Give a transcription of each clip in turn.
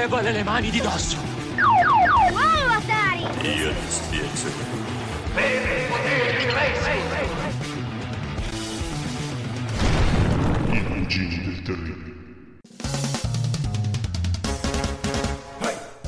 Levale le mani di dosso! Wow, Atari! Io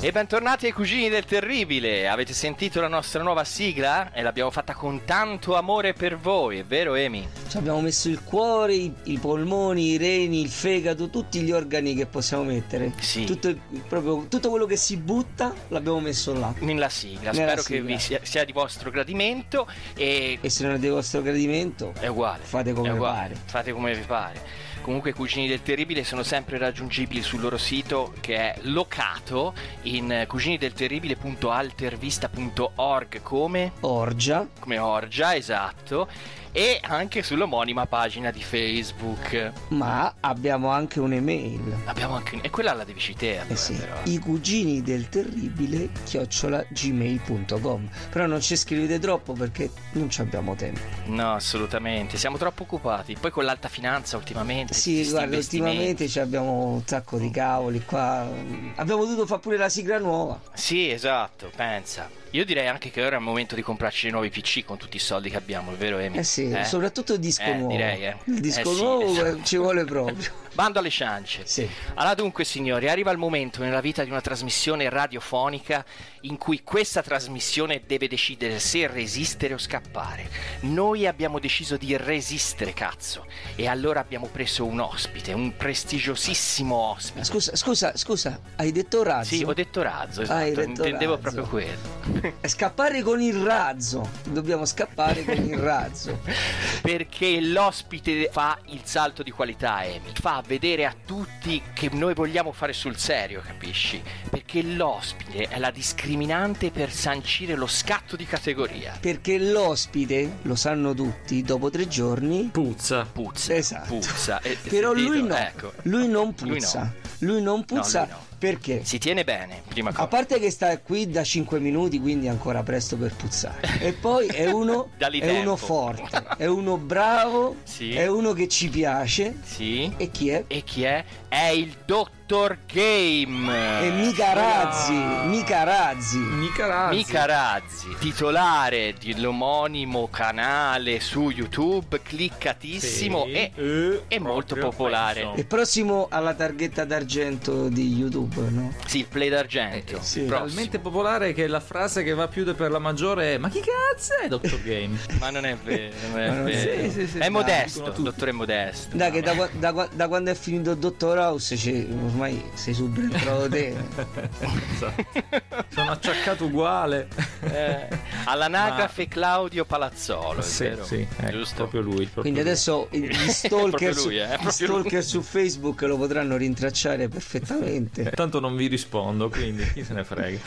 E bentornati ai cugini del terribile. Avete sentito la nostra nuova sigla? E l'abbiamo fatta con tanto amore per voi, è vero Emi? Ci abbiamo messo il cuore, i, i polmoni, i reni, il fegato, tutti gli organi che possiamo mettere. Sì. Tutto, proprio, tutto quello che si butta l'abbiamo messo là. Nella sigla. Nella Spero che sigla. vi sia, sia di vostro gradimento e E se non è di vostro gradimento, è uguale. Fate come uguale, pare. Fate come vi pare. Comunque i cugini del terribile sono sempre raggiungibili sul loro sito che è locato in cuginidelterribile.altervista.org come orgia. come Orgia, esatto, e anche sull'omonima pagina di Facebook. Ma abbiamo anche un'email. Abbiamo anche e quella la devi citare, Eh sì, però. i cugini del terribile chiocciola gmail.com però non ci scrivete troppo perché non ci abbiamo tempo No, assolutamente, siamo troppo occupati. Poi con l'alta finanza ultimamente. sì guarda ultimamente ci abbiamo un sacco di cavoli qua abbiamo dovuto fare pure la sigla nuova Sì, esatto, pensa. Io direi anche che ora è il momento di comprarci dei nuovi PC con tutti i soldi che abbiamo, è vero Emi? eh sì soprattutto il disco Eh, nuovo direi, eh. il disco Eh sì, nuovo esatto. eh, ci vuole proprio Bando alle ciance. sì Allora dunque signori, arriva il momento nella vita di una trasmissione radiofonica in cui questa trasmissione deve decidere se resistere o scappare. Noi abbiamo deciso di resistere, cazzo. E allora abbiamo preso un ospite, un prestigiosissimo ospite. scusa scusa scusa hai detto razzo Sì, ho detto razzo, Ah, hai esatto, detto intendevo razzo. proprio quello. scappare con il razzo dobbiamo scappare con il razzo Perché l'ospite fa il salto di qualità, Amy. Fa vedere a tutti che noi vogliamo fare sul serio, capisci? Perché l'ospite è la discriminante per sancire lo scatto di categoria. perché l'ospite lo sanno tutti dopo tre giorni Puzza. Puzza. Esatto. Puzza. E- Però sentito? lui no, Ecco. lui non Lui puzza, no. lui non puzza lui no. Perché? Si tiene bene, prima cosa. A parte che sta qui da 5 minuti, quindi è ancora presto per puzzare. E poi è uno, è uno forte, è uno bravo, Sì. è uno che ci piace. Sì. E chi è? E chi è? È il Dottor Game. E mica Razzi, mica Razzi. Mica razzi. Mica Razzi, titolare dell'omonimo canale su YouTube, cliccatissimo Sì. e, Eh, e molto proprio popolare. penso. E prossimo alla targhetta d'argento di YouTube, no? Sì, il play d'argento. Eh, sì. il prossimo. Talmente popolare che la frase che va più per la maggiore è Ma chi cazzo è Dr. Game? Ma non è vero, non è Ma non- vero. sì, sì, sì, è dai, modesto, il dottore è modesto. Dai, che No, da, eh. qua- da qua- da quando è finito Dottor House, ci- ormai sei subentrato te. Sono acciaccato uguale. Eh, all'anagrafe Claudio Palazzolo, è sì, vero? sì, ecco, giusto? proprio lui. proprio Quindi lui. adesso gli Proprio stalker, su, lui, eh, gli stalker lui. su Facebook lo potranno rintracciare perfettamente. Tanto non vi rispondo, quindi chi se ne frega.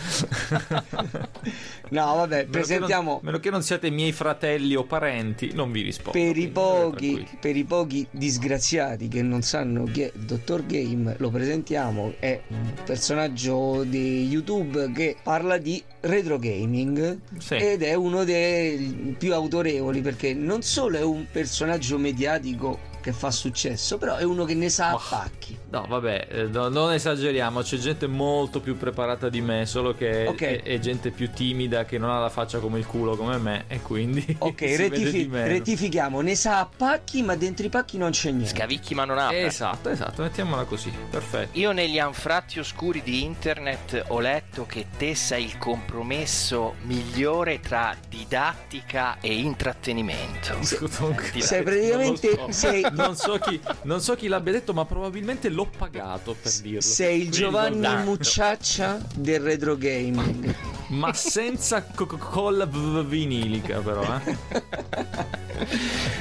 No, vabbè, Meno che presentiamo non- meno che non siate miei fratelli o parenti, non vi rispondo. per i, pochi, per i pochi disgraziati che non sanno chi è Dottor Game, lo presentiamo. È un personaggio di YouTube che parla di retro gaming Sì. ed è uno dei più autorevoli perché non solo è un personaggio mediatico che fa successo, però è uno che ne sa a pacchi. No, vabbè, eh, no- non esageriamo, c'è gente molto più preparata di me, solo che Ok. è, è gente più timida che non ha la faccia come il culo come me e quindi Ok, si vede rettifi- di meno. rettifichiamo. Ne sa a pacchi, ma dentro i pacchi non c'è niente. Scavicchi ma non apre. Esatto, esatto, mettiamola così, perfetto. Io negli anfratti oscuri di internet ho letto che te sei il compromesso migliore tra didattica e intrattenimento. Sei praticamente- sei- Non so chi, non so chi l'abbia detto, ma probabilmente l'ho pagato per dirlo. Sei il Giovanni tanto. Mucciaccia del retro gaming. Ma senza Coca-Cola v- vinilica, però. Eh?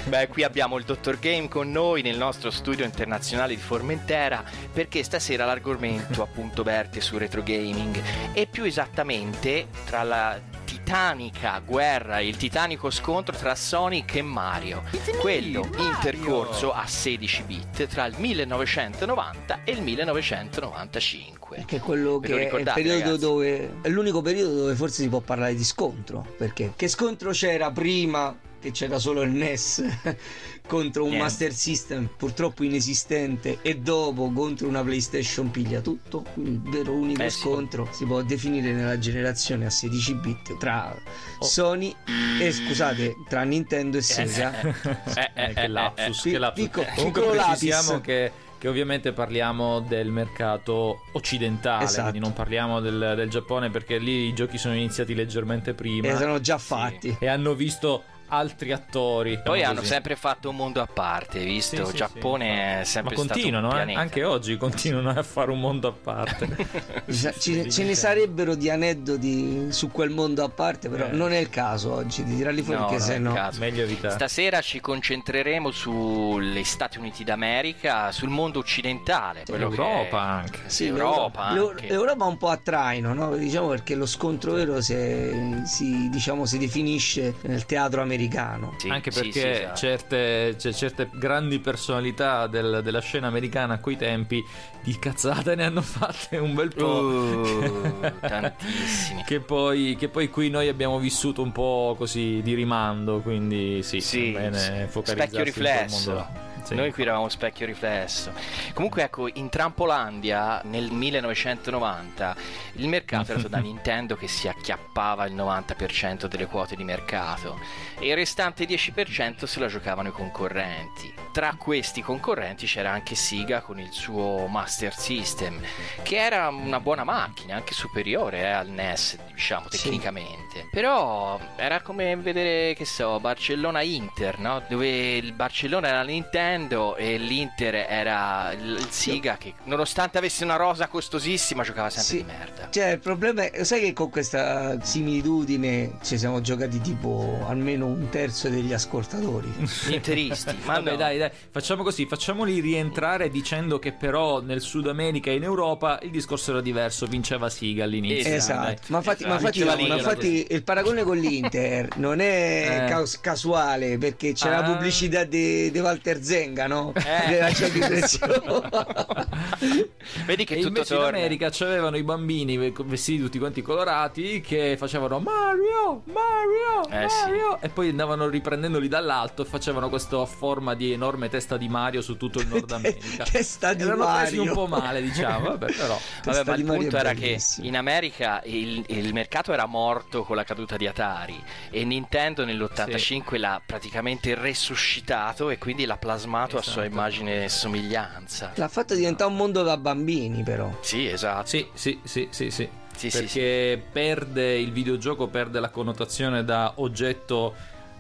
Beh, qui abbiamo il Dottor Game con noi nel nostro studio internazionale di Formentera perché stasera l'argomento appunto verte su retro gaming e più esattamente tra la titanica guerra il titanico scontro tra Sonic e Mario, quello intercorso a 16 bit tra il 1990 e il 1995. Che è quello Ve che è il periodo ragazzi? dove. È l'unico periodo dove forse si può parlare di scontro. Perché? Che scontro c'era prima? Che c'era solo il NES contro un Niente. Master System purtroppo inesistente e dopo contro una PlayStation piglia tutto. Quindi il vero unico Eh sì. scontro si può definire nella generazione a 16 bit tra Sony e scusate, tra Nintendo e Sega. Eh, eh, Eh, che lapsus, che lapsus. piccolo- Comunque piccolo precisiamo lapis. che, che ovviamente parliamo del mercato occidentale, Esatto. quindi non parliamo del, del Giappone perché lì i giochi sono iniziati leggermente prima E sono già fatti. e hanno visto altri attori. Poi diciamo hanno così. sempre fatto un mondo a parte, hai visto? Sì, sì, Giappone è sì. Ma sempre stato un continuano, eh? anche oggi continuano a fare un mondo a parte. Ci- ce ne sarebbero di aneddoti su quel mondo a parte, però Eh. non è il caso oggi di tirarli fuori No, perché non se è il no. caso. Meglio evitare. Stasera ci concentreremo sugli Stati Uniti d'America, sul mondo occidentale, quello che- Europa anche. Sì, Europa l'Euro- anche. l'Europa è un po' a traino, no? diciamo perché lo scontro vero si, si- diciamo, si definisce nel teatro americano. Sì, Anche sì, perché sì, esatto. certe, c'è certe grandi personalità del- della scena americana a quei tempi di cazzate ne hanno fatte un bel po'. Uh, tantissimi. Che poi, che poi qui noi abbiamo vissuto un po' così di rimando, quindi sì, Sì, va bene sì. focalizzarsi specchio riflesso. Sì. Noi qui eravamo specchio riflesso. Comunque, ecco, in Trampolandia nel 1990 il mercato era stato da Nintendo che si acchiappava il 90% delle quote di mercato e il restante 10% se la giocavano i concorrenti. Tra questi concorrenti c'era anche Sega con il suo Master System, che era una buona macchina, anche superiore eh, al NES, diciamo Sì. tecnicamente. Però era come vedere, che so, Barcellona-Inter, no? Dove il Barcellona era Nintendo e l'Inter era il il Sega che nonostante avesse una rosa costosissima giocava sempre Sì. di merda. Cioè, il problema è, sai che con questa similitudine ci siamo giocati tipo almeno un terzo degli ascoltatori. Gli interisti, ma Vabbè, no. dai, dai, facciamo così, facciamoli rientrare dicendo che però nel Sud America e in Europa il discorso era diverso, vinceva Siga all'inizio. Esatto. dai. Esatto, ma infatti, ma Esatto. infatti- ma Lira, infatti il paragone con l'Inter non è Eh. casuale perché c'è la Ah. pubblicità di Walter Zenga, no? Eh. Prezioso. Vedi che E tutto invece in torna. America c'avevano i bambini ve- vestiti tutti quanti colorati che facevano Mario, Mario, Eh, sì. Mario e poi andavano riprendendoli dall'alto e facevano questa forma di enorme testa di Mario su tutto il Nord America. Testa di Erano presi Mario. un po' male, diciamo, vabbè, però. Vabbè, ma il Mario punto era che in America il, il mercato era morto con la caduta di Atari e Nintendo nell'85 l'ha praticamente resuscitato e quindi l'ha plasmato a sua Esatto. immagine e somiglianza. L'ha fatto diventare un mondo da bambini, però. Sì, esatto. Sì, sì, sì, sì, sì. Sì, sì, Perché perde il videogioco perde la connotazione da oggetto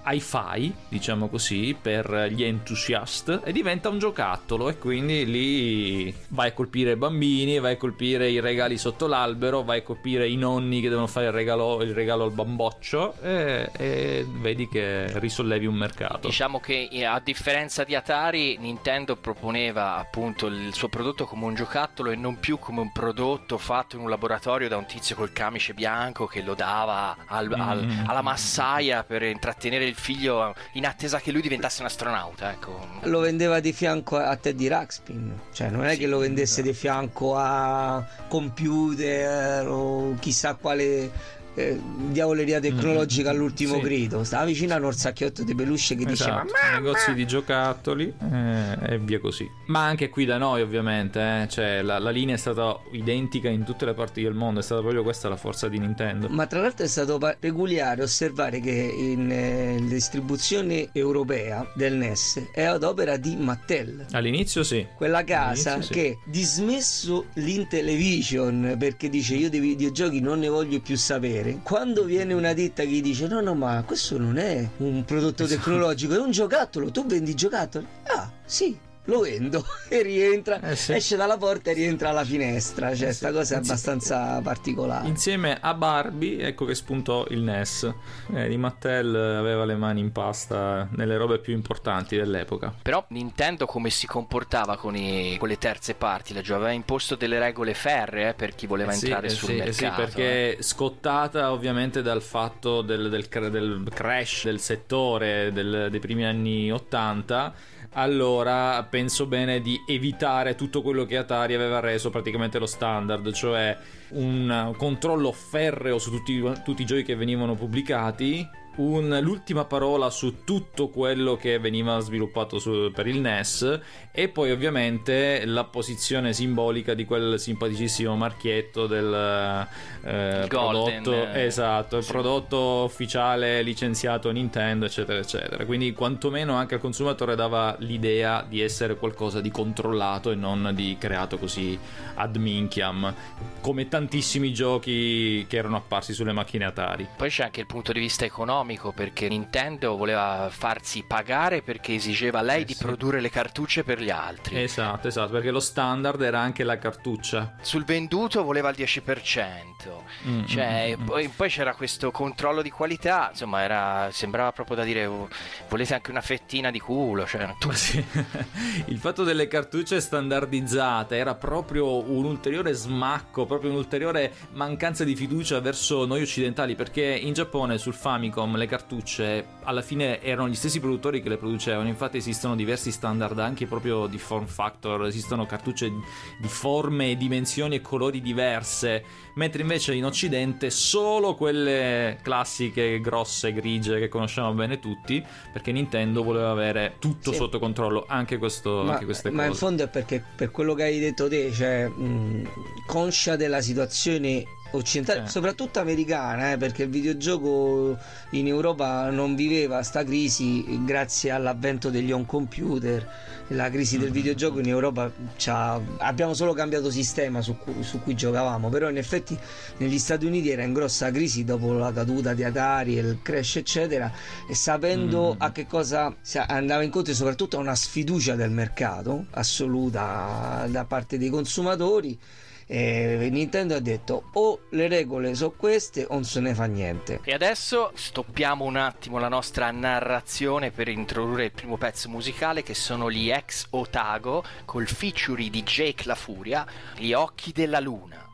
hi-fi, diciamo così, per gli entusiast e diventa un giocattolo e quindi lì vai a colpire i bambini, vai a colpire i regali sotto l'albero, vai a colpire i nonni che devono fare il regalo, il regalo al bamboccio e, e vedi che risollevi un mercato. Diciamo che eh, a differenza di Atari, Nintendo proponeva appunto il suo prodotto come un giocattolo e non più come un prodotto fatto in un laboratorio da un tizio col camice bianco che lo dava al- al- Mm. alla massaia per intrattenere il figlio in attesa che lui diventasse un astronauta. Ecco. Lo vendeva di fianco a Teddy Ruxpin. Cioè, non è Sì, che lo vendesse di fianco a computer o chissà quale eh, diavoleria tecnologica all'ultimo Sì. grido. Stava vicino a un orsacchiotto di peluche che diceva Esatto, negozi di giocattoli eh, e via così. Ma anche qui da noi, ovviamente, eh, cioè, la, la linea è stata identica in tutte le parti del mondo. È stata proprio questa la forza di Nintendo. Ma tra l'altro è stato pa- peculiare osservare che in eh, distribuzione europea del NES è ad opera di Mattel. All'inizio sì. Quella casa sì. che dismesso l'Intellivision perché dice io dei videogiochi non ne voglio più sapere. Quando viene una ditta che gli dice no no ma questo non è un prodotto tecnologico, è un giocattolo, tu vendi giocattoli? Ah sì. Lo vendo e rientra, Eh sì. esce dalla porta e rientra alla finestra. Cioè, sta cosa è abbastanza particolare. Insieme a Barbie, ecco che spuntò il NES. Eh, di Mattel aveva le mani in pasta nelle robe più importanti dell'epoca. Però Nintendo come si comportava con, i- con le terze parti? La gio- aveva imposto delle regole ferree eh, per chi voleva Eh sì, entrare eh sul sì, eh mercato. sì, eh. perché scottata ovviamente dal fatto del, del del crash del settore del- dei primi anni 80. Allora penso bene di evitare tutto quello che Atari aveva reso praticamente lo standard, cioè un controllo ferreo su tutti, tutti i giochi che venivano pubblicati, un- l'ultima parola su tutto quello che veniva sviluppato su- per il NES e poi ovviamente la posizione simbolica di quel simpaticissimo marchietto del eh, prodotto esatto, il sì. prodotto ufficiale licenziato Nintendo eccetera eccetera. Quindi quantomeno anche al consumatore dava l'idea di essere qualcosa di controllato e non di creato così ad minchiam come tantissimi giochi che erano apparsi sulle macchine Atari. Poi c'è anche il punto di vista economico perché Nintendo voleva farsi pagare perché esigeva lei Eh di sì. produrre le cartucce per gli altri. esatto esatto perché lo standard era anche la cartuccia Sul venduto voleva il 10%. Mm, Cioè, mm, mm, mm. poi, poi c'era questo controllo di qualità, insomma, era, sembrava proprio da dire "Oh, volete anche una fettina di culo, cioè, tu- sì. Il fatto delle cartucce standardizzate era proprio un ulteriore smacco, proprio un'ulteriore mancanza di fiducia verso noi occidentali, perché in Giappone sul Famicom le cartucce alla fine erano gli stessi produttori che le producevano, infatti esistono diversi standard anche proprio di form factor, esistono cartucce di forme, dimensioni e colori diverse, mentre invece in Occidente solo quelle classiche, grosse, grigie che conosciamo bene tutti, perché Nintendo voleva avere tutto Sì. sotto controllo, anche, questo, Ma, anche queste ma in cose. fondo è perché per quello che hai detto te, cioè mh, conscia della situazione occidentale, Sì. soprattutto americana, eh, perché il videogioco in Europa non viveva sta crisi grazie all'avvento degli home computer. La crisi del Mhm. videogioco in Europa c'ha- abbiamo solo cambiato sistema su cui, su cui giocavamo, però in effetti negli Stati Uniti era in grossa crisi dopo la caduta di Atari, il crash eccetera e sapendo Mm. a che cosa andava incontro soprattutto a una sfiducia del mercato assoluta da parte dei consumatori eh, Nintendo ha detto o le regole sono queste o non se ne fa niente E adesso stoppiamo un attimo la nostra narrazione per introdurre il primo pezzo musicale che sono gli ex Otago col feature di Jake La Furia, Gli occhi della luna.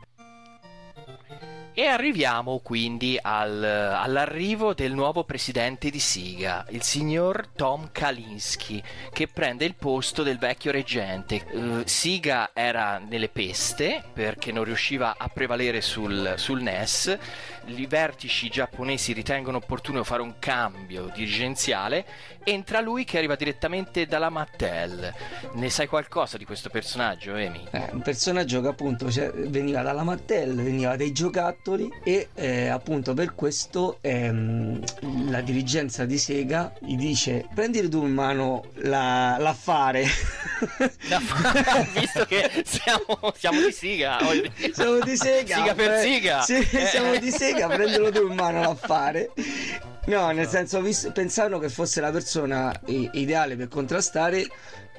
E arriviamo quindi al- all'arrivo del nuovo presidente di Siga, il signor Tom Kalinski, che prende il posto del vecchio reggente. Eh, Siga era nelle peste perché non riusciva a prevalere sul, sul NES. I vertici giapponesi ritengono opportuno fare un cambio dirigenziale. Entra lui che arriva direttamente dalla Mattel. Ne sai qualcosa di questo personaggio, Amy? Eh, un personaggio che appunto cioè, veniva dalla Mattel, veniva dai giocattoli e eh, appunto per questo ehm, la dirigenza di Sega gli dice prendi tu in mano la- l'affare. Visto che siamo, siamo di dire. siamo di Sega. Siga per eh, Siga. Sì, Eh. siamo di Sega, prendilo tu in mano l'affare. No, nel senso, vis- pensavano che fosse la persona ideale per contrastare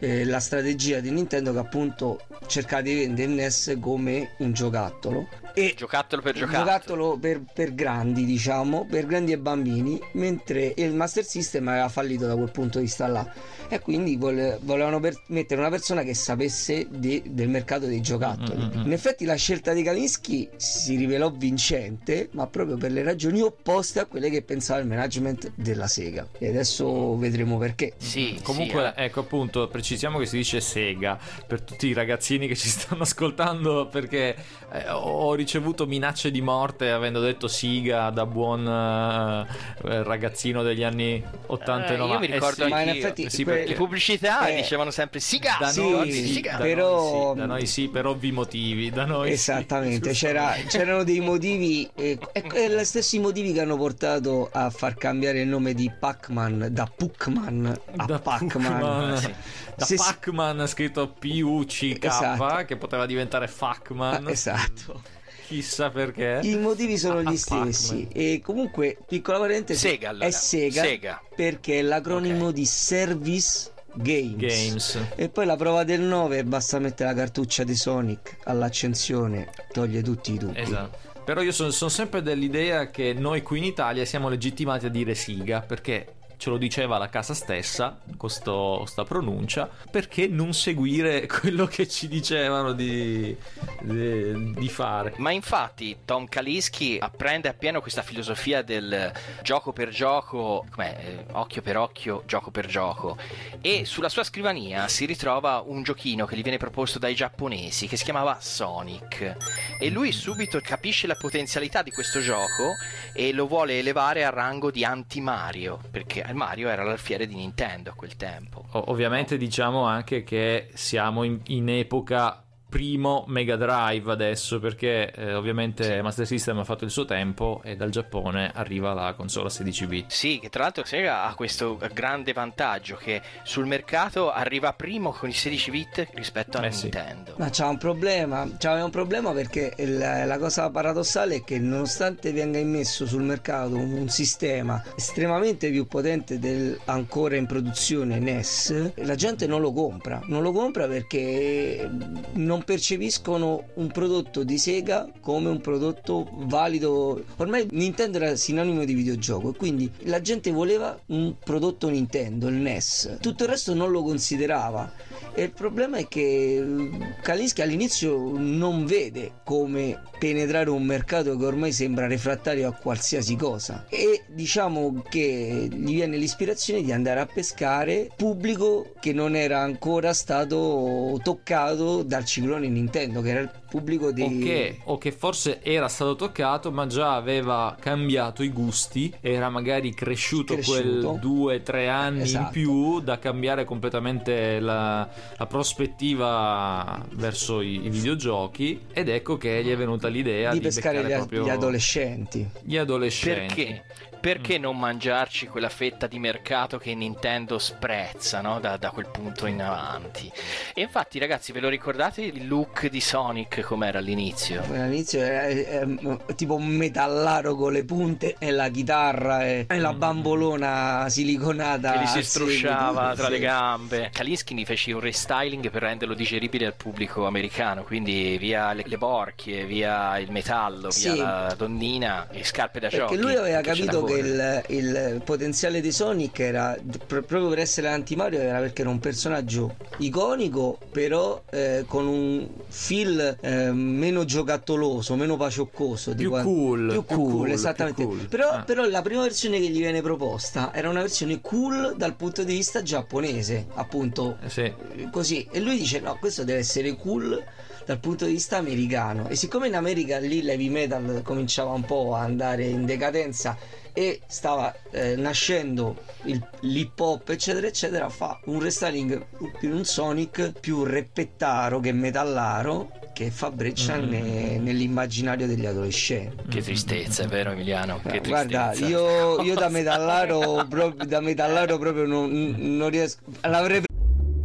eh, la strategia di Nintendo che appunto cercava di vendere il NES come un giocattolo. E Giocattolo per giocattolo. giocattolo per, per grandi, diciamo, per grandi e bambini, mentre il Master System aveva fallito da quel punto di vista là. E quindi vole- volevano per- mettere una persona che sapesse de- del mercato dei giocattoli. Mm, mm, mm. In effetti la scelta di Kalinski si rivelò vincente, ma proprio per le ragioni opposte a quelle che pensava il management della Sega. E adesso vedremo perché. Sì, Comunque, sì, eh. ecco appunto, precisiamo che si dice Sega per tutti i ragazzini che ci stanno ascoltando perché eh, ho ricevuto minacce di morte avendo detto Siga da buon eh, ragazzino degli anni 80 e Eh, 90. io mi ricordo Eh sì, Ma in effetti sì, que- Le pubblicità Eh. dicevano sempre siga, da Sì, noi siga. da però- da noi sì, per ovvi motivi, da noi sì, Esattamente, c'era- c'erano dei motivi, eh, e gli stessi motivi che hanno portato a far cambiare il nome di Pac-Man da Puckman a da Pac-Man. Pac-Man. sì. Da Se- Pac-Man scritto P-U-C-K Esatto. che poteva diventare Ah, Facman. esatto. Chissà perché. I motivi sono Ah, gli Pac-Man. stessi e comunque, piccola parentesi, Sega, allora. è Sega, Sega. perché è l'acronimo Ok. di Service Games. Games. E poi la prova del 9 basta mettere la cartuccia di Sonic all'accensione, toglie tutti i dubbi. Esatto. Però io sono sempre dell'idea che noi qui in Italia siamo legittimati a dire siga perché ce lo diceva la casa stessa, questo- questa pronuncia, perché non seguire quello che ci dicevano di, di- di fare? Ma infatti Tom Kaliski apprende appieno questa filosofia del gioco per gioco, com'è? Eh, occhio per occhio, gioco per gioco. E sulla sua scrivania si ritrova un giochino che gli viene proposto dai giapponesi che si chiamava Sonic. E lui subito capisce la potenzialità di questo gioco e lo vuole elevare al rango di anti-Mario, perché Mario era l'alfiere di Nintendo a quel tempo. O- ovviamente diciamo anche che siamo in, in epoca primo Mega Drive adesso perché eh, ovviamente Master System ha fatto il suo tempo e dal Giappone arriva la console a 16 bit. Sì, che tra l'altro Sega ha questo grande vantaggio che sul mercato arriva primo con i 16 bit rispetto a Eh sì. Nintendo. Ma c'ha un problema, c'aveva un problema perché il- la cosa paradossale è che nonostante venga immesso sul mercato un, un sistema estremamente più potente del ancora in produzione NES, la gente non lo compra, non lo compra perché non percepiscono un prodotto di Sega come un prodotto valido. Ormai Nintendo era sinonimo di videogioco e quindi la gente voleva un prodotto Nintendo, il NES. Tutto il resto non lo considerava. E il problema è che eh, Kalinski all'inizio non vede come penetrare un mercato che ormai sembra refrattario a qualsiasi cosa e diciamo che gli viene l'ispirazione di andare a pescare pubblico che non era ancora stato toccato dal ciclone Nintendo che era il pubblico dei O che, o che forse era stato toccato ma già aveva cambiato i gusti, era magari cresciuto, Cresciuto. quel 2-3 anni in Esatto. più da cambiare completamente la, la prospettiva verso i, i videogiochi ed ecco che gli è venuta l'idea di di, pescare gli, proprio gli adolescenti gli adolescenti. Perché? Perché non mangiarci quella fetta di mercato che Nintendo sprezza no? da, da quel punto in avanti? E infatti, ragazzi, ve lo ricordate il look di Sonic com'era all'inizio? All'inizio era eh, eh, tipo un metallaro con le punte e la chitarra e, e la bambolona siliconata. Che gli si strusciava seguito. tra Sì. le gambe. Kalinsky ne fece un restyling per renderlo digeribile al pubblico americano, quindi via le, le borchie, via il metallo, Sì. via la donnina e scarpe da giochi. Perché lui aveva perché capito che il, il potenziale di Sonic era pr- proprio per essere anti-Mario era perché era un personaggio iconico, però eh, con un feel eh, meno giocattoloso, meno pacioccoso. di Più qua- cool, Più più cool, cool, esattamente. più cool. Però, Ah. però la prima versione che gli viene proposta era una versione cool dal punto di vista giapponese, appunto Eh sì. Così e lui dice no questo deve essere cool dal punto di vista americano e siccome in America lì l'heavy metal cominciava un po' a andare in decadenza e stava eh, nascendo il- l'hip hop eccetera eccetera fa un restyling più un Sonic più reppettaro che metallaro che fa breccia Mm. ne- nell'immaginario degli adolescenti Che tristezza, è vero Emiliano? Che Eh, tristezza. Guarda, io, io da metallaro, pro- da metallaro proprio non, non riesco. L'avrei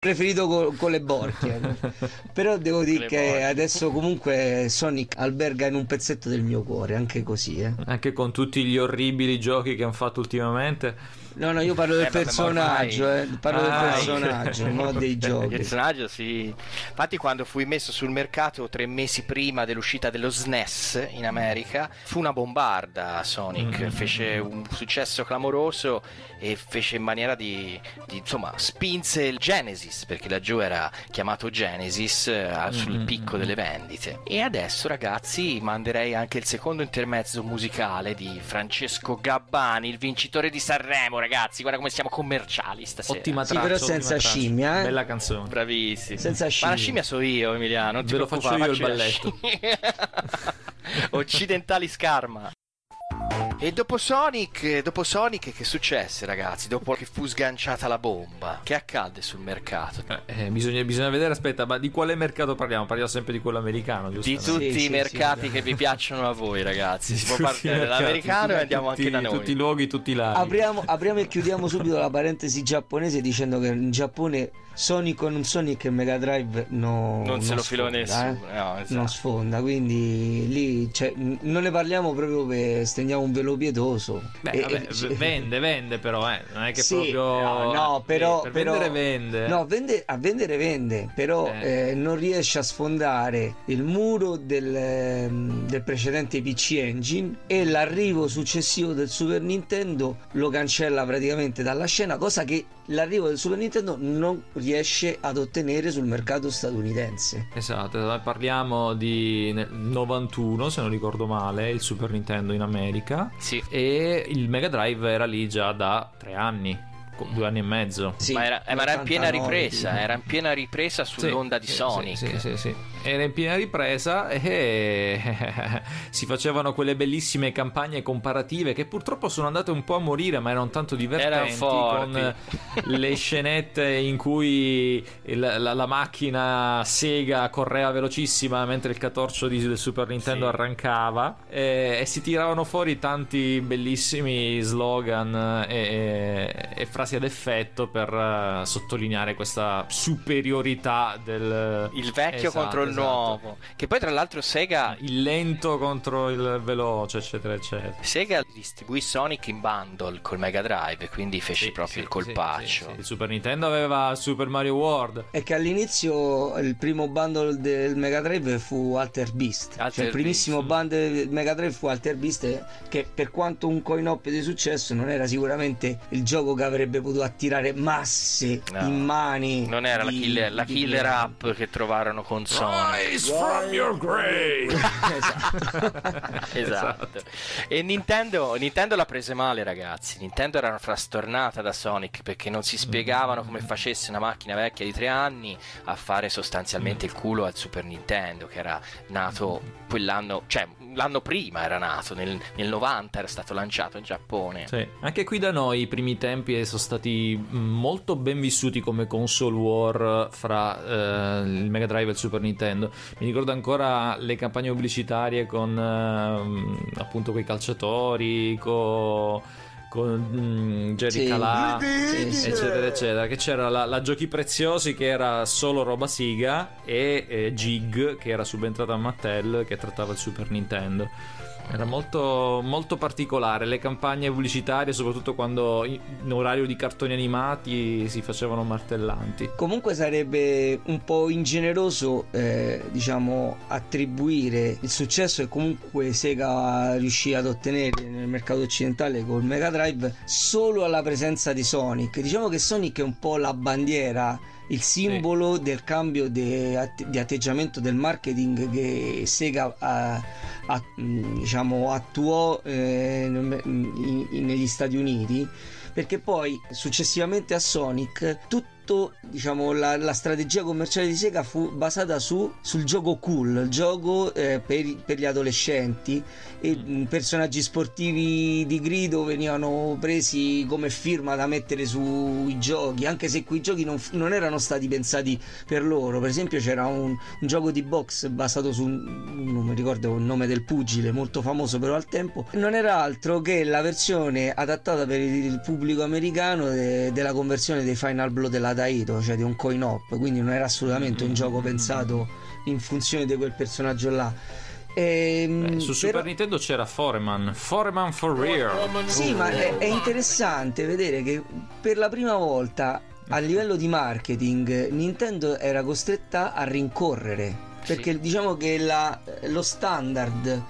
Preferito co- con le borchie. Però devo dire che borchie. adesso comunque Sonic alberga in un pezzetto del mio cuore, anche così, eh. Anche con tutti gli orribili giochi che hanno fatto ultimamente. No, no, io parlo del Eh, personaggio, eh, parlo del Ah, personaggio, non dei Il giochi. personaggio sì. Infatti quando fui messo sul mercato tre mesi prima dell'uscita dello SNES in America, fu una bombarda Sonic, Mm. fece un successo clamoroso e fece in maniera di, di- insomma, spinse il Genesis, perché laggiù era chiamato Genesis eh, sul Mm. picco delle vendite. E adesso ragazzi manderei anche il secondo intermezzo musicale di Francesco Gabbani, il vincitore di Sanremo, ragazzi, guarda come siamo commerciali stasera. Ottima Sì, traccia. però ottima senza traccia. scimmia, eh. Bella canzone. Bravissimi. Senza Ma scimmia. la scimmia so io, Emiliano. Non ti Ve lo faccio io il scimmia. Occidentali scarma. E dopo Sonic, dopo Sonic che successe ragazzi? Dopo che fu sganciata la bomba, che accadde sul mercato? Eh, eh, bisogna, bisogna vedere, aspetta, ma di quale mercato parliamo? Parliamo sempre di quello americano, giusto? Di tutti Sì, i sì, mercati sì. che vi piacciono a voi ragazzi. Si può partire dall'americano e andiamo anche tutti- da noi. Tutti i luoghi, tutti i lati. Apriamo, apriamo e chiudiamo subito la parentesi giapponese dicendo che in Giappone Sonic con un Sonic e Mega Drive no- non se lo filò sfonda, nessuno. eh. no, esatto. Non sfonda, quindi lì cioè, non ne parliamo proprio per stendiamo un velo pietoso. Beh, E- vabbè, e- vende, vende però, eh. Non è che Sì, proprio... no, no, però, per però- vendere vende. No, vende- a vendere vende, però Eh. eh, non riesce a sfondare il muro del, ehm, del precedente PC Engine e l'arrivo successivo del Super Nintendo lo cancella praticamente dalla scena, cosa che l'arrivo del Super Nintendo non riesce ad ottenere sul mercato statunitense. Esatto, parliamo di nel 91 se non ricordo male, il Super Nintendo in America Sì. e il Mega Drive era lì già da tre anni, due anni e mezzo. Sì, ma era, ma era in piena 89, ripresa, era in piena ripresa sull'onda Sì, di sì, Sonic. Sì, sì, sì, sì. Era in piena ripresa e si facevano quelle bellissime campagne comparative che purtroppo sono andate un po' a morire, ma erano tanto divertenti con le scenette in cui il- la, la macchina Sega correva velocissima mentre il catorcio di- del Super Nintendo Sì. arrancava e, e si tiravano fuori tanti bellissimi slogan e, e- e frasi ad effetto per eh, sottolineare questa superiorità del Il vecchio Esatto, contro il esatto. nuovo. Che poi tra l'altro Sega il lento contro il veloce eccetera eccetera Sega distribuì Sonic in bundle col Mega Drive, quindi fece Sì, proprio sì, il colpaccio. sì, sì. il Super Nintendo aveva Super Mario World È che all'inizio il primo bundle del Mega Drive fu Alter Beast. Alter cioè il primissimo Beast. bundle del Mega Drive fu Alter Beast eh, che per quanto un coin op di successo non era sicuramente il gioco che avrebbe potuto attirare masse No. in mani. Non era la di- killer, la killer app che trovarono con Sonic. from your grave Esatto. Esatto. E Nintendo, Nintendo la prese male, ragazzi. Nintendo era frastornata da Sonic perché non si spiegavano come facesse una macchina vecchia di tre anni a fare sostanzialmente il culo al Super Nintendo, che era nato quell'anno, cioè l'anno prima era nato, nel, nel 90 era stato lanciato in Giappone. Sì. Anche qui da noi i primi tempi sono stati mh, molto ben vissuti come console war fra eh, il Mega Drive e il Super Nintendo. Mi ricordo ancora le campagne pubblicitarie con ehm, appunto quei calciatori, co- con mm, Jerry Sì. Calà, sì. eccetera, eccetera. Che c'era la, la Giochi Preziosi che era solo roba Siga e eh, Jig che era subentrata a Mattel che trattava il Super Nintendo. Era molto, molto particolare, le campagne pubblicitarie, soprattutto quando in orario di cartoni animati si facevano martellanti. Comunque sarebbe un po' ingeneroso, eh, diciamo, attribuire il successo che comunque Sega riuscì ad ottenere nel mercato occidentale col Mega Drive solo alla presenza di Sonic. Diciamo che Sonic è un po' la bandiera, il simbolo del cambio di atteggiamento del marketing che Sega ha- mh, diciamo, attuò eh, in- in- negli Stati Uniti perché poi successivamente a Sonic tutto diciamo la, la strategia commerciale di Sega fu basata su, sul gioco cool il gioco eh, per, per gli adolescenti e mh, personaggi sportivi di grido venivano presi come firma da mettere sui giochi anche se quei giochi non, non erano stati pensati per loro. Per esempio c'era un, un gioco di box basato su un- non mi ricordo il nome del pugile molto famoso però al tempo. Non era altro che la versione adattata per il pubblico americano de- della conversione dei Final Blow della Taito cioè di un coin op quindi non era assolutamente un gioco pensato in funzione di quel personaggio là Ehm, Beh, su Super però- Nintendo c'era Foreman. Foreman for real. Sì, ma è, è interessante vedere che per la prima volta a livello di marketing Nintendo era costretta a rincorrere. Perché diciamo che la- lo standard,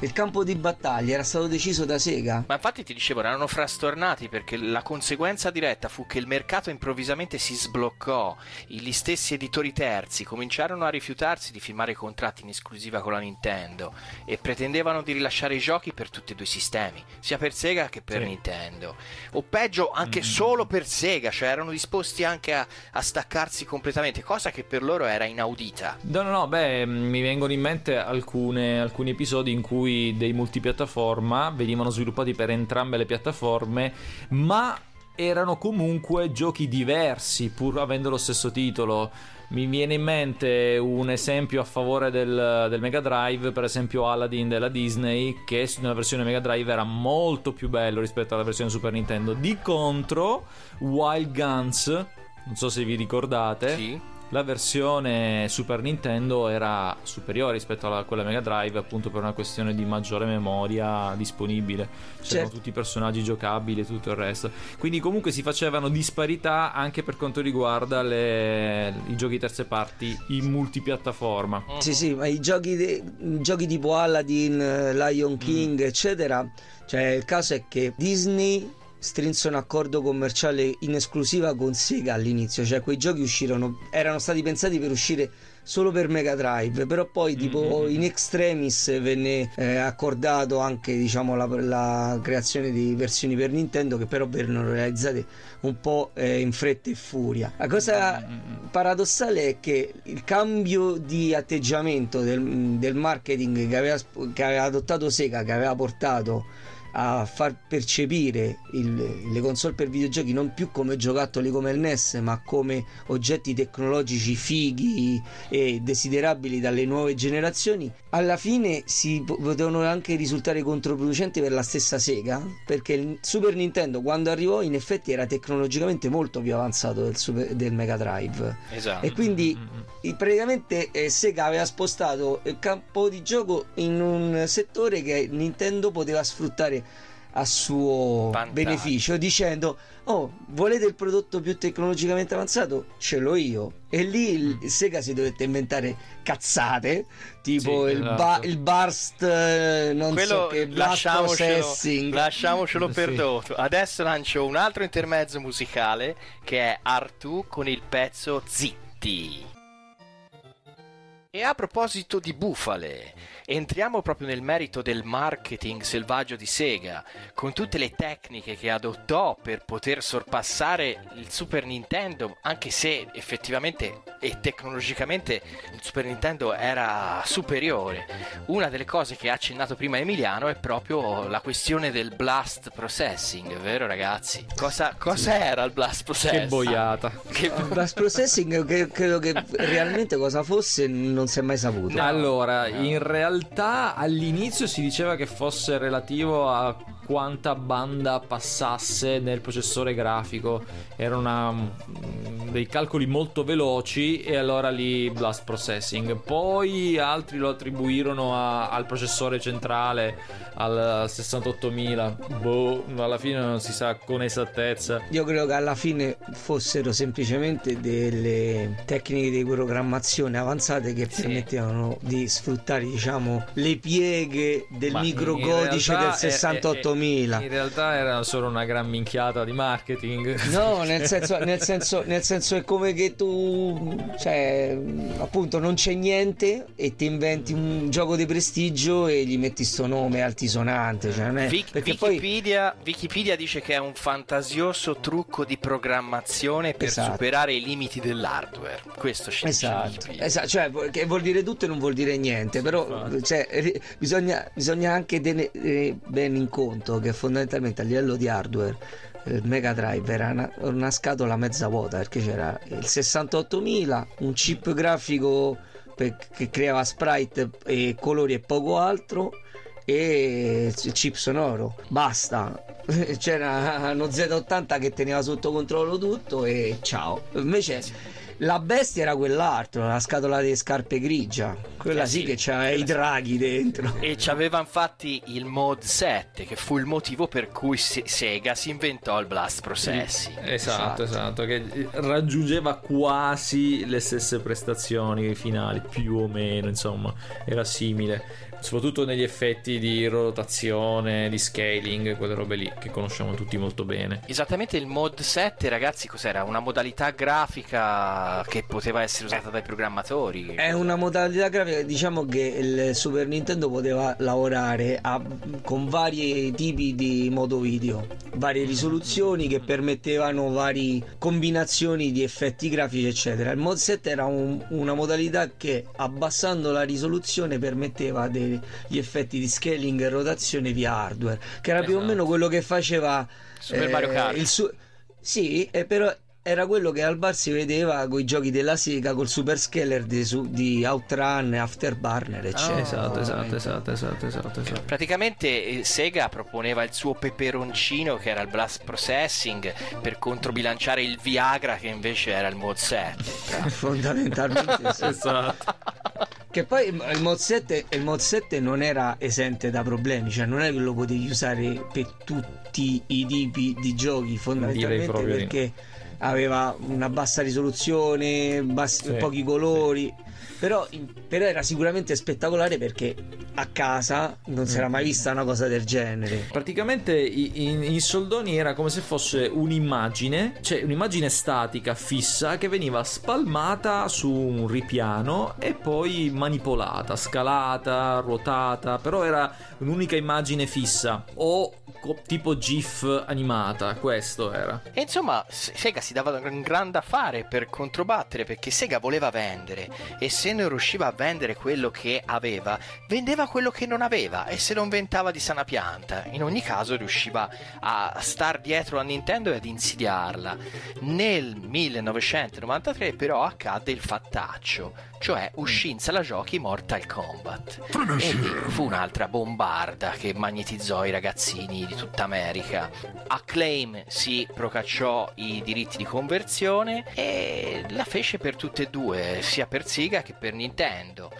il campo di battaglia era stato deciso da Sega. Ma infatti ti dicevo, erano frastornati perché la conseguenza diretta fu che il mercato improvvisamente si sbloccò. Gli stessi editori terzi cominciarono a rifiutarsi di firmare contratti in esclusiva con la Nintendo e pretendevano di rilasciare i giochi per tutti e due i sistemi, sia per Sega che per Sì. Nintendo. O peggio, anche solo per Sega, cioè erano disposti anche a, a staccarsi completamente, cosa che per loro era inaudita. No, no, no, beh, mh, mi vengono in mente alcune- alcuni episodi in cui dei multipiattaforma venivano sviluppati per entrambe le piattaforme, ma erano comunque giochi diversi, pur avendo lo stesso titolo. Mi viene in mente un esempio a favore del, del Mega Drive, per esempio Aladdin della Disney, che nella versione Mega Drive era molto più bello rispetto alla versione Super Nintendo. Di contro, Wild Guns, non so se vi ricordate, Sì. La versione Super Nintendo era superiore rispetto a quella Mega Drive appunto per una questione di maggiore memoria disponibile c'erano Certo. tutti i personaggi giocabili e tutto il resto quindi comunque si facevano disparità anche per quanto riguarda le- i giochi terze parti in multipiattaforma Sì, sì, ma i giochi, de- i giochi tipo Aladdin, Lion King, eccetera. Cioè, il caso è che Disney strinse un accordo commerciale in esclusiva con Sega all'inizio. Cioè, quei giochi uscirono, erano stati pensati per uscire solo per Mega Drive, però poi tipo in extremis venne eh, accordato anche diciamo la, la creazione di versioni per Nintendo che però vennero realizzate un po' eh, in fretta e furia. La cosa paradossale è che il cambio di atteggiamento del, del marketing che aveva, che aveva adottato Sega, che aveva portato a far percepire il- le console per videogiochi non più come giocattoli come il NES, ma come oggetti tecnologici fighi e desiderabili dalle nuove generazioni, alla fine si po- potevano anche risultare controproducenti per la stessa Sega, perché il Super Nintendo quando arrivò in effetti era tecnologicamente molto più avanzato del, Super- del Mega Drive. Esatto. E quindi eh, praticamente eh, Sega aveva spostato il campo di gioco in un settore che Nintendo poteva sfruttare a suo Vantaggio. beneficio dicendo oh volete il prodotto più tecnologicamente avanzato ce l'ho io e lì il Sega si dovette inventare cazzate tipo Sì, il, esatto. ba- il burst eh, non Quello so che lasciamocelo, processing lasciamocelo Sì. perdono. Adesso lancio un altro intermezzo musicale che è Artù con il pezzo Zitti. E a proposito di bufale, entriamo proprio nel merito del marketing selvaggio di Sega, con tutte le tecniche che adottò per poter sorpassare il Super Nintendo, anche se effettivamente e tecnologicamente il Super Nintendo era superiore. Una delle cose che ha accennato prima Emiliano è proprio la questione del blast processing, vero ragazzi? Cosa, cosa era il blast processing? che boiata Che- blast processing che- credo che realmente cosa fosse non si è mai saputo. Allora, in realtà all'inizio si diceva che fosse relativo a quanta banda passasse nel processore grafico. Erano dei calcoli molto veloci e allora lì blast processing. Poi altri lo attribuirono a- al processore centrale, al 68000. Boh, alla fine non si sa con esattezza. Io credo che alla fine fossero semplicemente delle tecniche di programmazione avanzate che Sì. permettevano di sfruttare, diciamo, le pieghe del Ma microcodice del è- è- 68000. In realtà era solo una gran minchiata di marketing. No, nel senso, nel, senso, nel senso è come che tu, cioè, appunto, non c'è niente e ti inventi un gioco di prestigio e gli metti sto nome altisonante. Cioè non è, Wik- perché poi Wikipedia, Wikipedia dice che è un fantasioso trucco di programmazione per Esatto. superare i limiti dell'hardware. Questo ci dice Esatto, Wikipedia. esatto, cioè che vuol dire tutto e non vuol dire niente, però cioè, ri- bisogna, bisogna anche tenere bene in conto che fondamentalmente a livello di hardware il Mega Drive era una, una scatola mezza vuota perché c'era il 68000, un chip grafico per- che creava sprite e colori e poco altro e chip sonoro. Basta. C'era uno Z80 che teneva sotto controllo tutto e ciao. Invece La bestia era quell'altro, la scatola di scarpe grigia. Quella Eh sì, sì, che c'ha i draghi dentro. E c'aveva infatti il mod 7, che fu il motivo per cui Se- Sega si inventò il blast processing. Esatto, esatto, che raggiungeva quasi le stesse prestazioni finali, più o meno, insomma, era simile. Soprattutto negli effetti di rotazione, di scaling, quelle robe lì che conosciamo tutti molto bene. Esattamente il mod 7, ragazzi, cos'era? Una modalità grafica che poteva essere usata dai programmatori. È una modalità grafica, diciamo che il Super Nintendo poteva lavorare a- con vari tipi di modo video, varie risoluzioni che permettevano varie combinazioni di effetti grafici, eccetera. Il mod 7 era un- una modalità che abbassando la risoluzione permetteva degli effetti di scaling e rotazione via hardware, che era più o Esatto. meno quello che faceva Super Mario Kart. su- Sì, eh, però era quello che al bar si vedeva con i giochi della Sega col super scaler di, su- di Outrun, Afterburner, eccetera. esatto, esatto, esatto, esatto, esatto, esatto. Praticamente eh, Sega proponeva il suo peperoncino che era il blast processing per controbilanciare il Viagra che invece era il mod 7. Fondamentalmente sì. Esatto. Che poi il mod, 7, il mod 7 non era esente da problemi, cioè non è che lo potevi usare per tutti i tipi di giochi, fondamentalmente di no. Aveva una bassa risoluzione, bassi- Sì, pochi colori. Però, però era sicuramente spettacolare perché a casa non si era mai vista una cosa del genere. Praticamente in, in soldoni era come se fosse un'immagine, cioè un'immagine statica, fissa, che veniva spalmata su un ripiano e poi manipolata, scalata, ruotata, però era un'unica immagine fissa o tipo GIF animata, questo era. E insomma, Sega si dava un gran da fare per controbattere perché Sega voleva vendere e se non riusciva a vendere quello che aveva, vendeva quello che non aveva e se lo inventava di sana pianta. In ogni caso riusciva a star dietro a Nintendo e ad insidiarla. Nel 1993 però accadde il fattaccio, cioè uscì in sala giochi Mortal Kombat. E lì fu un'altra bombarda che magnetizzò i ragazzini di tutta America. Acclaim si procacciò i diritti di conversione e la fece per tutte e due, sia per Sega che per Nintendo.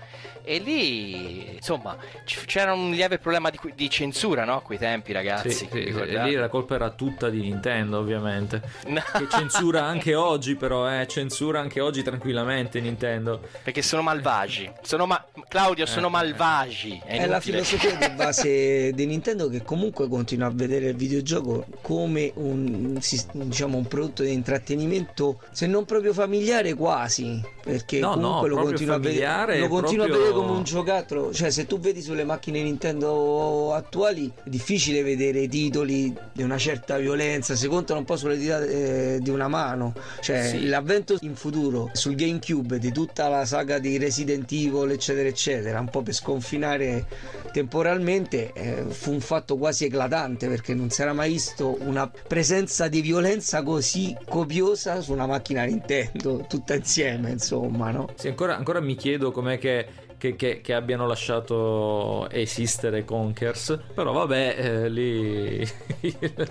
E lì, insomma, c'era un lieve problema di, di censura, no? A quei tempi, ragazzi. Sì, sì, e lì la colpa era tutta di Nintendo, ovviamente. No, Che censura anche oggi, però, eh, censura anche oggi tranquillamente Nintendo. Perché sono malvagi. Sono ma- Claudio, Eh, sono malvagi. È, È la filosofia di base di Nintendo che comunque continua a vedere il videogioco come un, diciamo, un prodotto di intrattenimento, se non proprio familiare quasi, perché No, no, comunque lo proprio continua, a vedere, lo continua a proprio- vedere come un giocattolo, cioè se tu vedi sulle macchine Nintendo attuali è difficile vedere titoli di una certa violenza, si contano un po' sulle dita eh, di una mano, cioè Sì. l'avvento in futuro sul GameCube di tutta la saga di Resident Evil eccetera eccetera, un po' per sconfinare temporalmente eh, fu un fatto quasi eclatante perché non si era mai visto una presenza di violenza così copiosa su una macchina Nintendo tutta insieme insomma no? Sì, ancora, ancora mi chiedo com'è che, che- che- che abbiano lasciato esistere Conkers. Però vabbè, eh, lì.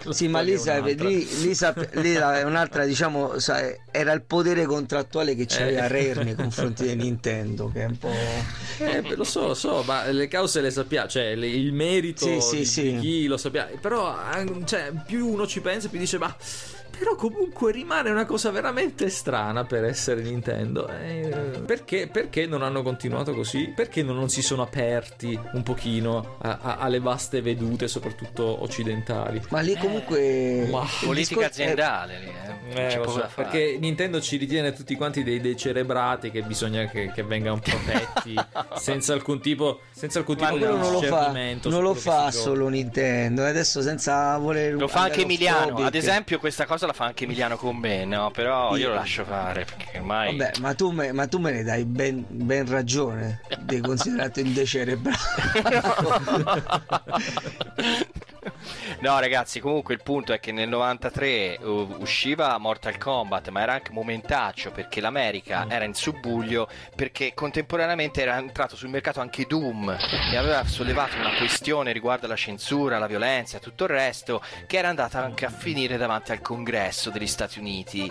Sì, ma lì, un'altra. lì, lì sap- lì un'altra, diciamo, sai, era il potere contrattuale che c'aveva Eh. Rare nei confronti di Nintendo, che è un po'... Eh, lo so, lo so, ma le cause le sappiamo, cioè il merito Sì, sì, di, sì. di chi lo sappiamo. Però cioè, più uno ci pensa, più dice, ma però comunque rimane una cosa veramente strana per essere Nintendo. Eh, perché, perché non hanno continuato così? Perché non, non si sono aperti un pochino a- a- alle vaste vedute, soprattutto occidentali? Ma lì comunque... ma- il Politica aziendale lì, eh. Eh, so, perché Nintendo ci ritiene tutti quanti dei decerebrati che bisogna che, che vengano protetti senza alcun tipo, senza alcun Ma tipo di non lo fa, non lo fa si gioca. solo Nintendo. e Adesso senza voler. Lo fa anche Emiliano, ad esempio questa cosa la fa anche Emiliano con me, no? Però io lo lascio fare perché ormai... Vabbè, ma tu, me, ma tu me ne dai ben, ben ragione di considerarti un decerebrato. No, ragazzi, comunque il punto è che nel 93 uh, usciva Mortal Kombat, ma era anche momentaccio perché l'America era in subbuglio perché contemporaneamente era entrato sul mercato anche Doom e aveva sollevato una questione riguardo alla censura, la violenza e tutto il resto che era andata anche a finire davanti al congresso degli Stati Uniti.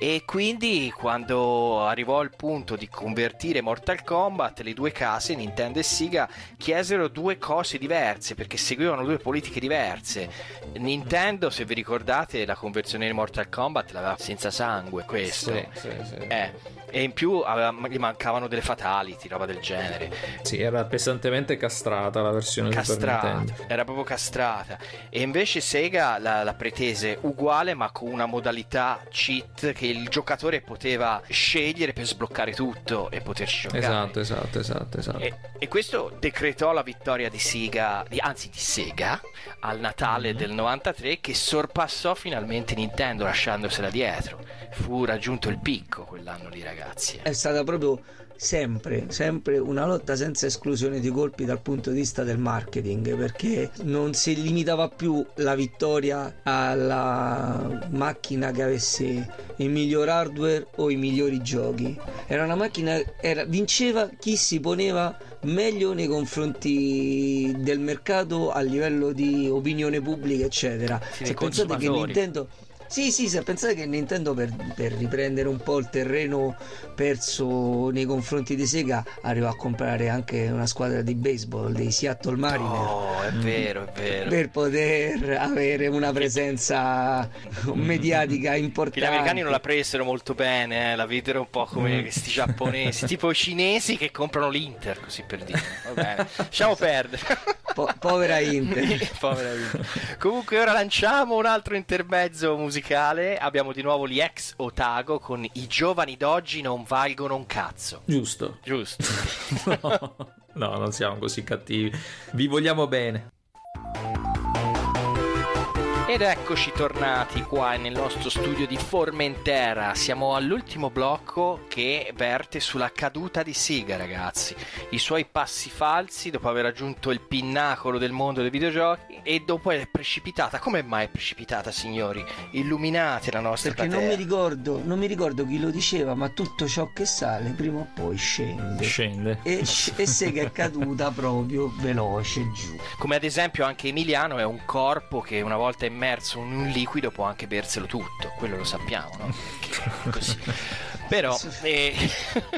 E quindi quando arrivò il punto di convertire Mortal Kombat, le due case, Nintendo e Sega, chiesero due cose diverse perché seguivano due politiche diverse. Nintendo, se vi ricordate, la conversione di Mortal Kombat l'aveva senza sangue, questo. Sì, sì, sì. Eh, e in più aveva- gli mancavano delle fatality, roba del genere. Sì, era pesantemente castrata la versione Castrata, Nintendo. era proprio castrata. E invece Sega la, la pretese uguale, ma con una modalità cheat che il giocatore poteva scegliere per sbloccare tutto e poterci giocare. Esatto, esatto, esatto, esatto. E, e questo decretò la vittoria di Sega, di- anzi di Sega, al Natale Mhm. del 93 che sorpassò finalmente Nintendo lasciandosela dietro. Fu raggiunto il picco quell'anno lì ragazzi. È stata proprio sempre, sempre una lotta senza esclusione di colpi dal punto di vista del marketing, perché non si limitava più la vittoria alla macchina che avesse il miglior hardware o i migliori giochi. Era una macchina, era- vinceva chi si poneva meglio nei confronti del mercato a livello di opinione pubblica, eccetera. Sì, Se pensate che. Nintendo sì, sì, se pensate che Nintendo per, per riprendere un po' il terreno perso nei confronti di Sega arrivò a comprare anche una squadra di baseball dei Seattle Mariner Oh, è vero, è vero. per poter avere una presenza mediatica importante. Gli americani non la presero molto bene, eh, la videro un po' come Mm. questi giapponesi, tipo i cinesi che comprano l'Inter, così per dire. Lasciamo perdere. Po- povera Inter. Povera Inter. Comunque ora lanciamo un altro intermezzo musicale. Abbiamo di nuovo gli ex Otago con i giovani d'oggi non valgono un cazzo. Giusto. Giusto. No, no, non siamo così cattivi. Vi vogliamo bene. Ed eccoci tornati qua nel nostro studio di Formentera. Siamo all'ultimo blocco che verte sulla caduta di Sega, ragazzi. I suoi passi falsi dopo aver raggiunto il pinnacolo del mondo dei videogiochi e dopo è precipitata. Come mai è precipitata, signori? Illuminate la nostra Perché non platea. mi ricordo, non mi ricordo chi lo diceva, ma tutto ciò che sale prima o poi scende. Scende. E, e Sega è caduta proprio veloce giù. Come ad esempio anche Emiliano è un corpo che una volta immerso in un liquido può anche berselo tutto, quello lo sappiamo, no? Così. Però, eh,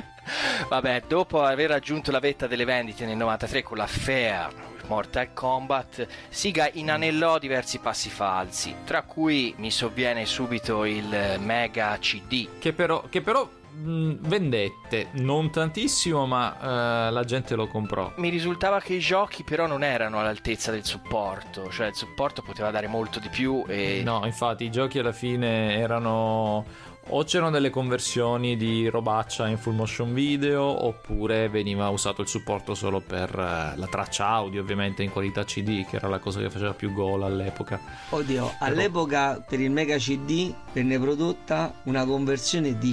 vabbè, dopo aver raggiunto la vetta delle vendite nel 93 con la Fair Mortal Kombat, Siga inanellò diversi passi falsi, tra cui mi sovviene subito il Mega CD. Che però, che però mh, vendette. Non tantissimo, ma eh, la gente lo comprò. Mi risultava che i giochi però non erano all'altezza del supporto, cioè il supporto poteva dare molto di più e No, infatti i giochi alla fine erano o c'erano delle conversioni di robaccia in full motion video oppure veniva usato il supporto solo per eh, la traccia audio ovviamente in qualità CD che era la cosa che faceva più gola all'epoca. Oddio, all'epoca per il Mega CD venne prodotta una conversione di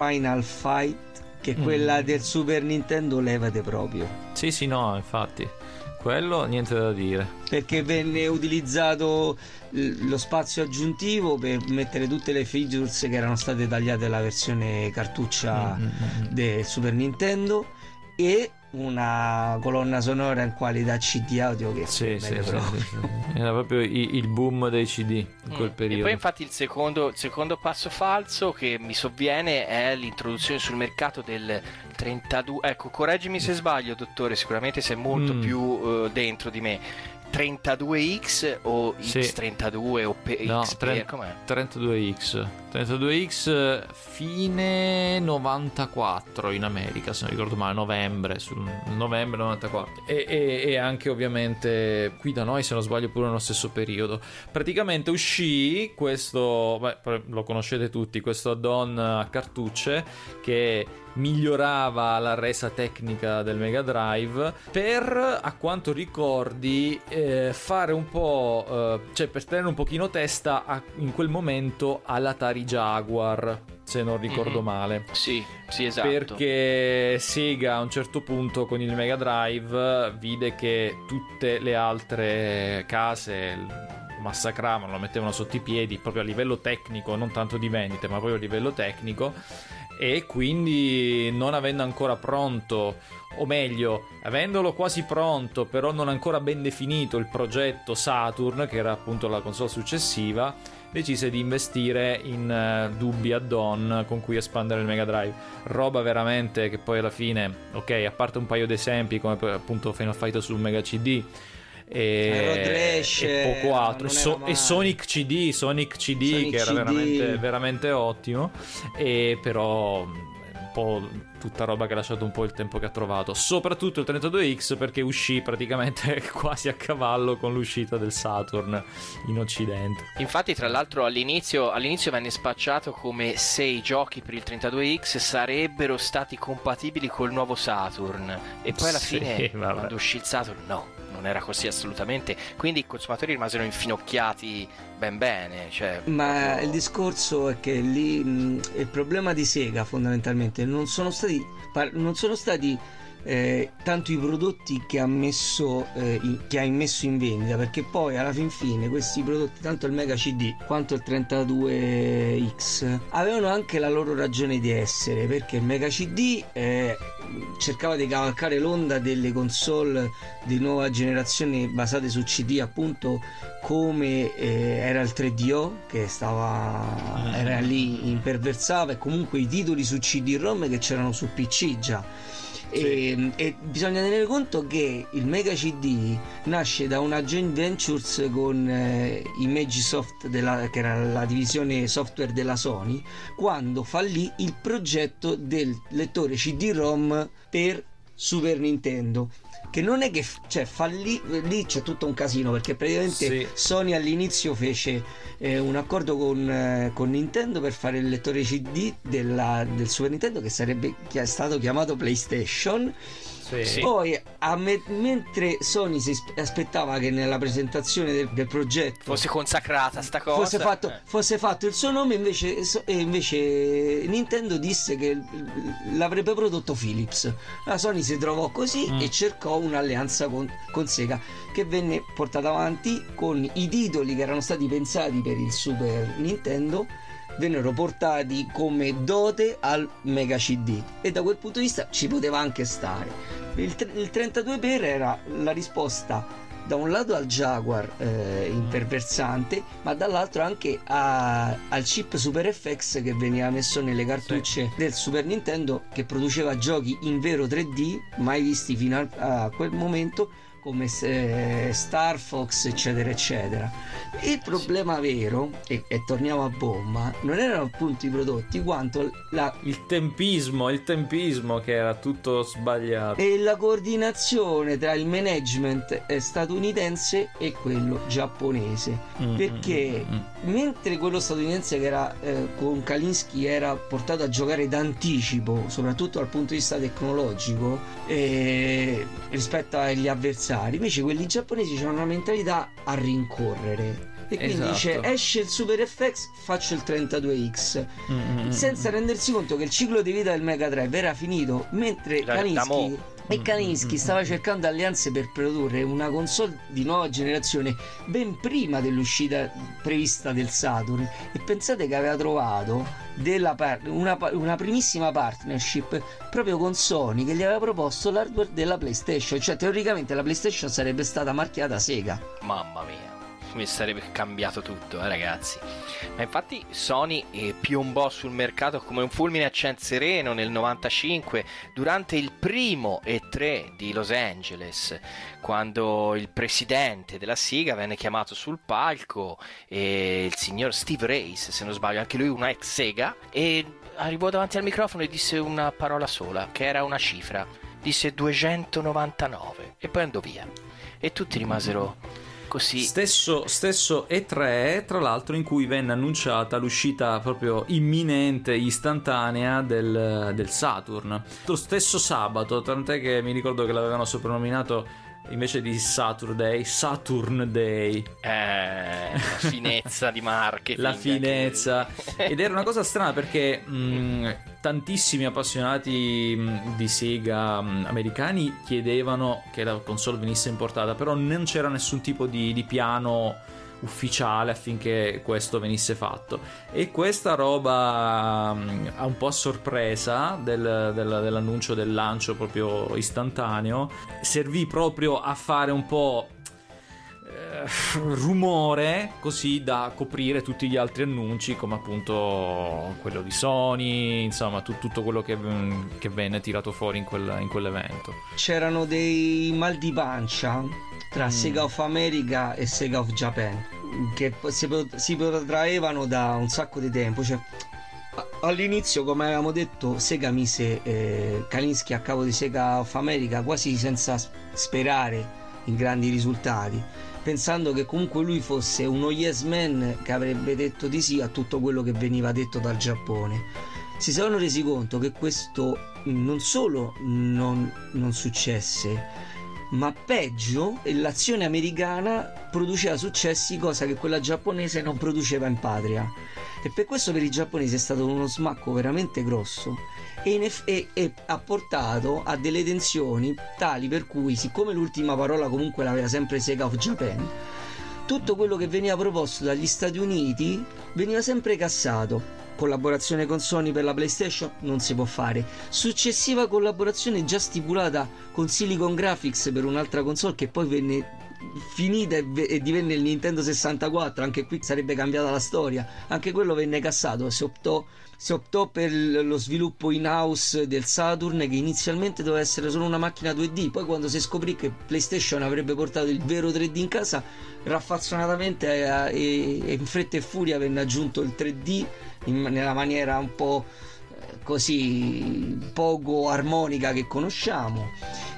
Final Fight, che quella del Super Nintendo levate proprio. sì sì no infatti. Quello niente da dire. Perché venne utilizzato lo spazio aggiuntivo per mettere tutte le features che erano state tagliate dalla versione cartuccia del Super Nintendo e una colonna sonora in qualità CD audio che sì, sì, proprio. sì, era proprio il boom dei CD in quel Mm. periodo E poi infatti il secondo, il secondo passo falso che mi sovviene è l'introduzione sul mercato del 32, ecco, correggimi se sbaglio, dottore, sicuramente sei molto Mm. più eh, dentro di me. 32X o Sì. X32 o P- No, XP, tre- com'è? 32X. 32X fine 94 in America, se non ricordo male, novembre, novembre 94. E, e- e anche ovviamente qui da noi, se non sbaglio, pure nello stesso periodo. Praticamente uscì questo, beh, lo conoscete tutti, questo add-on a cartucce che migliorava la resa tecnica del Mega Drive per, a quanto ricordi, eh, fare un po', eh, cioè per tenere un pochino testa a- in quel momento all'Atari Jaguar, se non ricordo Mhm. male. Sì, sì, esatto. Perché Sega a un certo punto con il Mega Drive vide che tutte le altre case lo massacravano, lo mettevano sotto i piedi proprio a livello tecnico, non tanto di vendite, ma proprio a livello tecnico. E quindi non avendo ancora pronto, o meglio, avendolo quasi pronto, però non ancora ben definito il progetto Saturn, che era appunto la console successiva, decise di investire in eh, dubbi add-on con cui espandere il Mega Drive. Roba veramente che poi alla fine, ok, a parte un paio di esempi come appunto Final Fight sul Mega CD e, e poco ma altro. So- e Sonic CD Sonic CD Sonic che era CD. veramente, veramente ottimo. E però mh, un po' tutta roba che ha lasciato un po' il tempo che ha trovato soprattutto il 32X perché uscì praticamente quasi a cavallo con l'uscita del Saturn in occidente Infatti, tra l'altro, all'inizio, all'inizio venne spacciato come se i giochi per il 32X sarebbero stati compatibili col nuovo Saturn. E poi alla Sì, fine, vabbè. quando uscì il Saturn, no, non era così assolutamente. Quindi i consumatori rimasero infinocchiati ben bene. Cioè, Ma il discorso è che lì mh, il problema di Sega fondamentalmente non sono stati, par- non sono stati eh, tanto i prodotti che ha, messo, eh, in- che ha immesso in vendita perché poi alla fin fine questi prodotti tanto il Mega CD quanto il 32X avevano anche la loro ragione di essere perché il Mega CD eh, cercava di cavalcare l'onda delle console di nuova generazione basate su CD appunto come eh, era il 3DO che stava era lì imperversava e comunque i titoli su CD-ROM che c'erano su PC già e, e bisogna tenere conto che il Mega CD nasce da una joint ventures con eh, Imagisoft della, che era la divisione software della Sony quando fallì il progetto del lettore CD-ROM per Super Nintendo che non è che cioè fallì lì c'è tutto un casino perché praticamente Sì. Sony all'inizio fece eh, un accordo con, eh, con Nintendo per fare il lettore CD della- del Super Nintendo che sarebbe stato chiamato PlayStation Sì. poi a me- mentre Sony si aspe- aspettava che nella presentazione del, del progetto fosse consacrata sta cosa. fosse fatto, eh. fosse fatto il suo nome invece, so- e invece Nintendo disse che l'avrebbe prodotto Philips la Sony si trovò così Mm. e cercò un'alleanza con, con Sega che venne portata avanti con i titoli che erano stati pensati per il Super Nintendo vennero portati come dote al Mega CD e da quel punto di vista ci poteva anche stare. Il, il 32 per era la risposta da un lato al Jaguar eh, imperversante, ma dall'altro anche a- al chip Super FX che veniva messo nelle cartucce del Super Nintendo che produceva giochi in vero 3D mai visti fino a, a quel momento come se- Star Fox eccetera eccetera. Il problema vero e, e torniamo a bomba non erano appunto i prodotti quanto la, il tempismo il tempismo che era tutto sbagliato. E la coordinazione tra il management eh, statunitense e quello giapponese. Mm, perché mm, mm, mm. mentre quello statunitense che era eh, con Kalinsky era portato a giocare d'anticipo soprattutto dal punto di vista tecnologico eh, rispetto agli avversari invece quelli giapponesi hanno una mentalità a rincorrere e quindi Esatto. dice esce il Super FX faccio il 32X Mm, mm, mm, senza rendersi conto che il ciclo di vita del Mega Drive era finito mentre mo'. e Kalinsky mm, stava cercando alleanze per produrre una console di nuova generazione ben prima dell'uscita prevista del Saturn e pensate che aveva trovato par- una, una primissima partnership proprio con Sony che gli aveva proposto l'hardware della PlayStation cioè teoricamente la PlayStation sarebbe stata marchiata Sega Mamma mia. Mi sarebbe cambiato tutto, eh, ragazzi. Ma infatti Sony eh, piombò sul mercato come un fulmine a ciel sereno nel 95 durante il primo E3 di Los Angeles, quando il presidente della Siga venne chiamato sul palco e il signor Steve Race, se non sbaglio, anche lui una ex Sega, e arrivò davanti al microfono e disse una parola sola, che era una cifra. Disse 299 e poi andò via. E tutti rimasero così. Stesso, stesso E3, tra l'altro, in cui venne annunciata l'uscita proprio imminente, istantanea del, del Saturn. Lo stesso sabato, tant'è che mi ricordo che l'avevano soprannominato invece di Saturday, Saturn Day. Eh, la finezza di marketing. La finezza. Ed era una cosa strana perché mh, tantissimi appassionati mh, di Sega mh, americani chiedevano che la console venisse importata, però non c'era nessun tipo di, di piano ufficiale affinché questo venisse fatto. E questa roba um, un po' a sorpresa del, del, dell'annuncio del lancio proprio istantaneo. Servì proprio a fare un po' eh, rumore così da coprire tutti gli altri annunci come appunto quello di Sony insomma tu, tutto quello che, che, venne tirato fuori in, quel, in quell'evento. C'erano dei mal di pancia tra mm. Sega of America e Sega of Japan che si, si protraevano da un sacco di tempo cioè, all'inizio come avevamo detto Sega mise eh, Kalinsky a capo di Sega of America quasi senza sperare in grandi risultati pensando che comunque lui fosse uno yes man che avrebbe detto di sì a tutto quello che veniva detto dal Giappone si sono resi conto che questo non solo non, non successe ma peggio l'azione americana produceva successi cosa che quella giapponese non produceva in patria. E per questo per i giapponesi è stato uno smacco veramente grosso. E, eff- e-, e ha portato a delle tensioni tali per cui siccome l'ultima parola comunque l'aveva sempre Sega of Japan tutto quello che veniva proposto dagli Stati Uniti veniva sempre cassato collaborazione con Sony per la PlayStation non si può fare. Successiva collaborazione già stipulata con Silicon Graphics per un'altra console che poi venne finita e, v- e, divenne il Nintendo 64 anche qui sarebbe cambiata la storia anche quello venne cassato si optò, si optò per lo sviluppo in house del Saturn che inizialmente doveva essere solo una macchina 2D poi quando si scoprì che PlayStation avrebbe portato il vero 3D in casa raffazzonatamente e, e, e in fretta e furia venne aggiunto il 3D in, nella maniera un po' eh, così poco armonica che conosciamo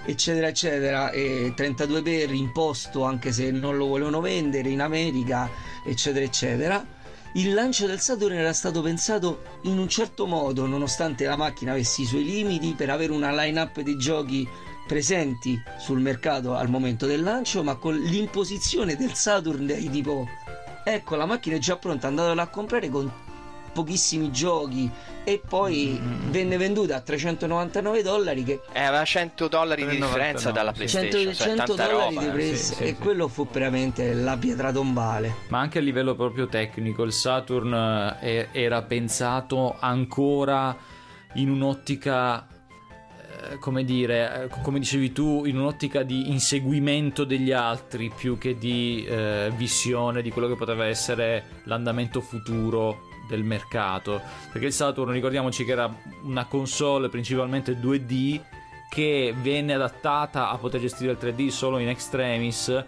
eccetera eccetera. E 32 per imposto anche se non lo volevano vendere in America eccetera eccetera. Il lancio del Saturn era stato pensato in un certo modo nonostante la macchina avesse i suoi limiti per avere una line up di giochi presenti sul mercato al momento del lancio ma con l'imposizione del Saturn di tipo ecco la macchina è già pronta andatela a comprare con pochissimi giochi. E poi mm. venne venduta a 399 dollari che eh, aveva 100 dollari di differenza dalla PlayStation 100, 100 cioè, dollari roba, di prezzo sì, sì, e sì. quello fu veramente la pietra tombale. Ma anche a livello proprio tecnico il Saturn eh, era pensato ancora in un'ottica eh, come dire, eh, come dicevi tu, in un'ottica di inseguimento degli altri più che di eh, visione di quello che poteva essere l'andamento futuro del mercato. Perché il Saturn, ricordiamoci che era una console principalmente 2D che venne adattata a poter gestire il 3D solo in extremis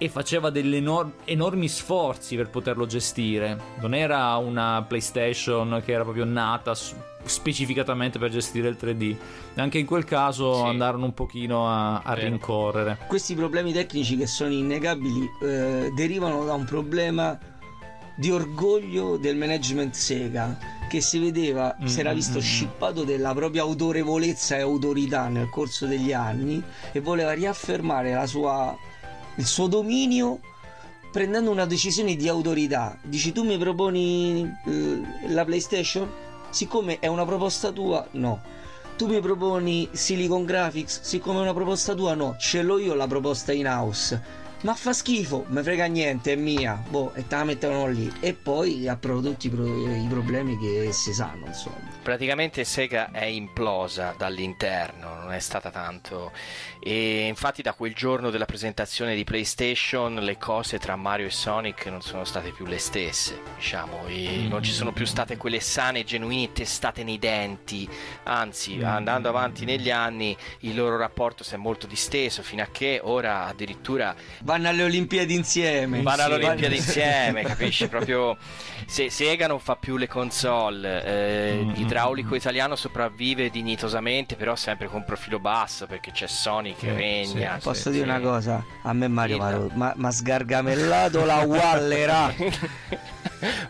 e faceva degli enor- enormi sforzi per poterlo gestire. Non era una PlayStation che era proprio nata specificatamente per gestire il 3D. Anche in quel caso sì. andarono un pochino a, a rincorrere. Questi problemi tecnici che sono innegabili eh, derivano da un problema di orgoglio del management Sega che si vedeva, mm-hmm. si era visto mm, mm. scippato della propria autorevolezza e autorità nel corso degli anni e voleva riaffermare sua, il suo dominio prendendo una decisione di autorità. Dici tu mi proponi eh, la PlayStation? Siccome è una proposta tua, no. Tu mi proponi Silicon Graphics? Siccome è una proposta tua, no. Ce l'ho io la proposta in house ma fa schifo, me frega niente, è mia, boh, e te la mettono lì. E poi approvo tutti i, pro- i problemi che si sanno, insomma. Praticamente Sega è implosa dall'interno, non è stata tanto. E infatti da quel giorno della presentazione di PlayStation le cose tra Mario e Sonic non sono state più le stesse, diciamo, e non ci sono più state quelle sane, genuine testate nei denti. Anzi, andando avanti negli anni, il loro rapporto si è molto disteso fino a che ora addirittura Vanno alle Olimpiadi insieme. vanno alle Olimpiadi insieme, capisci? Proprio se Sega non fa più le console, eh, l'idraulico italiano sopravvive dignitosamente, però sempre con profilo basso perché c'è Sony che regna. Posso Sì, dire sì. una cosa? A me Mario Dillo. ma, ma sgargamellato la wallera.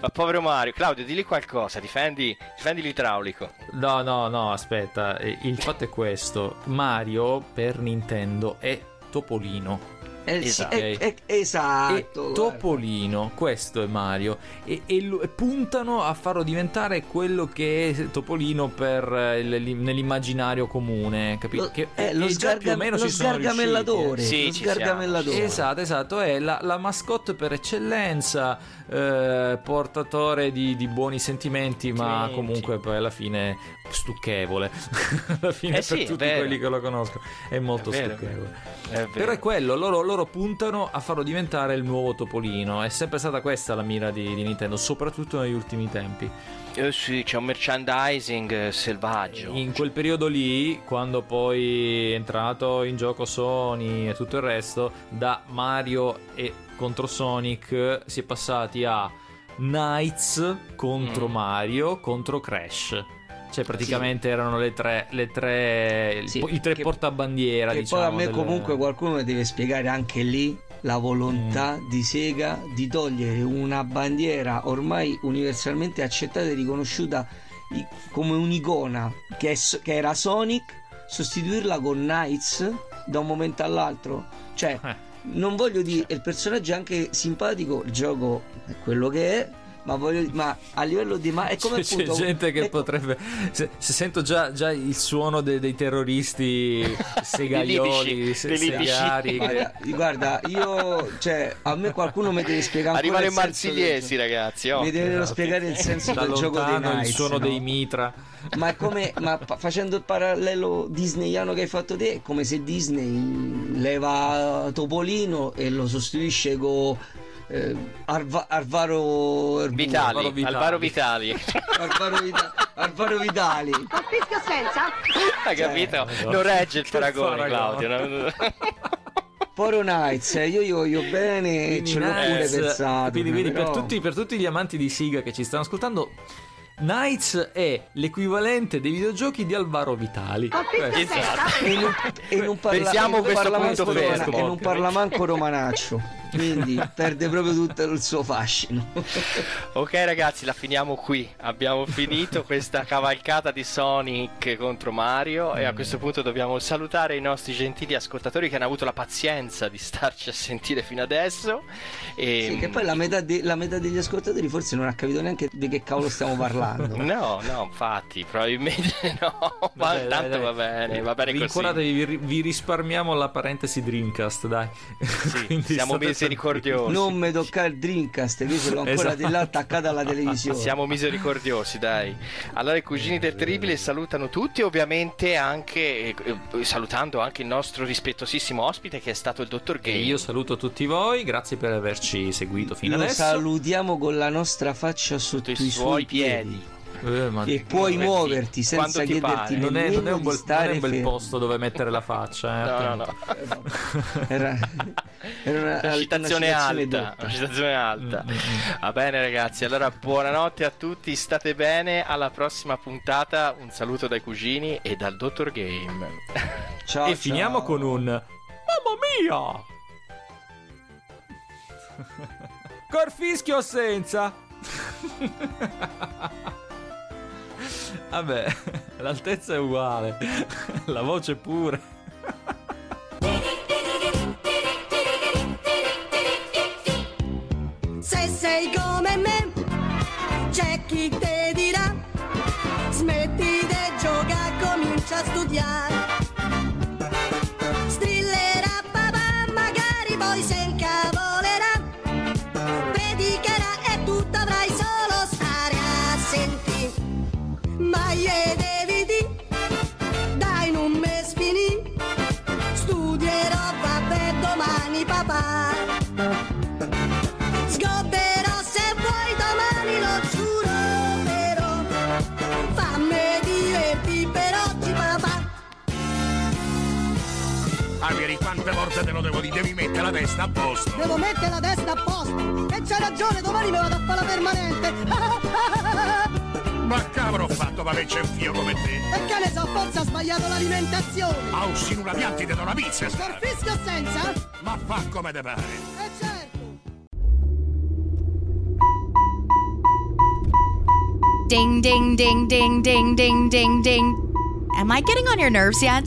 Ma povero Mario, Claudio, digli qualcosa, difendi, difendi l'idraulico. No, no, no, aspetta. Il fatto è questo. Mario per Nintendo è Topolino. Eh, sì, Esatto. eh, eh, E esatto. Topolino, questo è Mario. E, e e puntano a farlo diventare quello che è Topolino per, il- nell'immaginario comune. Capito? Lo, che eh, lo, e più o sgarga- meno lo ci sono riusciti, eh. sgargamellatore. Sì, lo ci siamo. sgargamellatore. Esatto, esatto, è la, la mascotte per eccellenza, eh, portatore di, di buoni sentimenti, ma comunque poi alla fine stucchevole. alla fine Eh sì, per tutti vero. quelli che lo conoscono è molto È vero, stucchevole. È vero. Però è quello, loro, loro puntano a farlo diventare il nuovo Topolino. È sempre stata questa la mira di, di Nintendo, soprattutto negli ultimi tempi. Eh sì, c'è un merchandising eh, selvaggio. In quel periodo lì, quando poi è entrato in gioco Sony e tutto il resto, da Mario e contro Sonic si è passati a Knights contro Mm. Mario contro Crash. Cioè, praticamente erano le tre, le tre Sì, i tre che- portabandiera. Che diciamo, poi a me del- comunque qualcuno mi deve spiegare anche lì la volontà Mm. di Sega di togliere una bandiera ormai universalmente accettata e riconosciuta come un'icona che, è che era Sonic, sostituirla con Knights da un momento all'altro. Cioè, Eh. Non voglio dire, il personaggio è anche simpatico, il gioco è quello che è. Ma, voglio, ma a livello di. Ma è come C'è, c'è appunto- gente che è- potrebbe. Se, se sento già, già il suono de- dei terroristi segaioli, se- segari. Guarda, guarda, io, cioè, a me qualcuno mi deve spiegare Arrivano i marsigliesi, del- ragazzi. Oh. Mi devono Esatto. spiegare il senso da del gioco dei lontano il Knights, suono no? dei mitra. Ma è come, ma facendo il parallelo disneyano che hai fatto te, è come se Disney leva Topolino e lo sostituisce con eh, Arva- Arvaro. Vitali, Alvaro Vitali. Alvaro Vitali. Arvaro, Vita- Arvaro Vitali. Fischio senza? Hai capito? Madonna. Non regge il paragone. Claudio. no? Poro Knights, eh, io gli voglio bene, Quindi ce l'ho pure pensato. Quindi, per, però- tutti, per tutti gli amanti di Siga che ci stanno ascoltando, Knights è l'equivalente dei videogiochi di Alvaro Vitali. Questo. Esatto. E non, e non parla, Pensiamo questo punto romana- e non parla manco romanaccio quindi perde proprio tutto il suo fascino Ok ragazzi, la finiamo qui. Abbiamo finito questa cavalcata di Sonic contro Mario e a questo punto dobbiamo salutare i nostri gentili ascoltatori che hanno avuto la pazienza di starci a sentire fino adesso. E... sì, che poi la metà, de- la metà degli ascoltatori forse non ha capito neanche di che cavolo stiamo parlando No, no, infatti, probabilmente no. Ma dai, tanto dai. va bene, va bene così. Rincuoratevi, vi, vi risparmiamo la parentesi Dreamcast, dai. Sì, siamo misericordiosi. non mi toccare il Dreamcast che io ce l'ho ancora Esatto. di là attaccata alla televisione Siamo misericordiosi, dai. Allora i cugini del terribile salutano tutti, ovviamente anche eh, salutando anche il nostro rispettosissimo ospite che è stato il dottor E Gay. io saluto tutti voi, grazie per averci seguito fino lo adesso. salutiamo con la nostra faccia sotto sotto i suoi piedi. Eh, ma- e puoi Muoverti muoverti senza chiederti non, è, non è un bel, non è stare un bel fermo. posto dove mettere la faccia. Eh, No, no, no. era, era una, Una citazione una alta, una citazione alta. Mm, mm, mm. Va bene ragazzi, allora buonanotte a tutti, state bene, alla prossima puntata, un saluto dai cugini e dal dottor Game. Ciao, e ciao. finiamo con un Mamma mia! Corfischio senza? Vabbè, l'altezza è uguale, la voce pure. Se sei come me, c'è chi te dirà, smetti di giocare, comincia a studiare. Quante volte te lo devo dire, devi mettere la testa a posto. Devo mettere la testa a posto. E c'hai ragione, domani mi vado a fare la permanente. Ma cavolo ho fatto per c'è un fio come te? E che ne so, forse ha sbagliato l'alimentazione. A uscire una pianta do una pizza, Per star. fischio senza? Ma fa come te pare. E certo. Ding, ding, ding, ding, ding, ding, ding, ding. Am I getting on your nerves yet?